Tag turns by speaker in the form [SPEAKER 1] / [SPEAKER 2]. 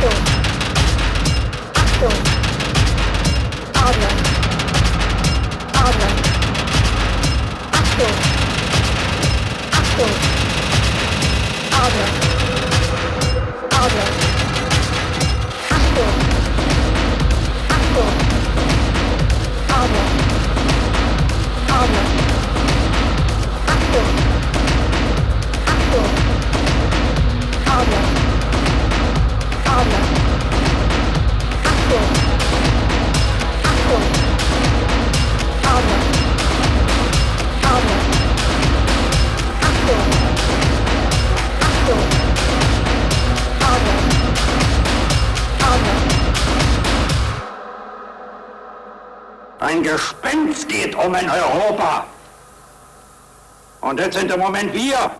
[SPEAKER 1] action action das sind im Moment wir.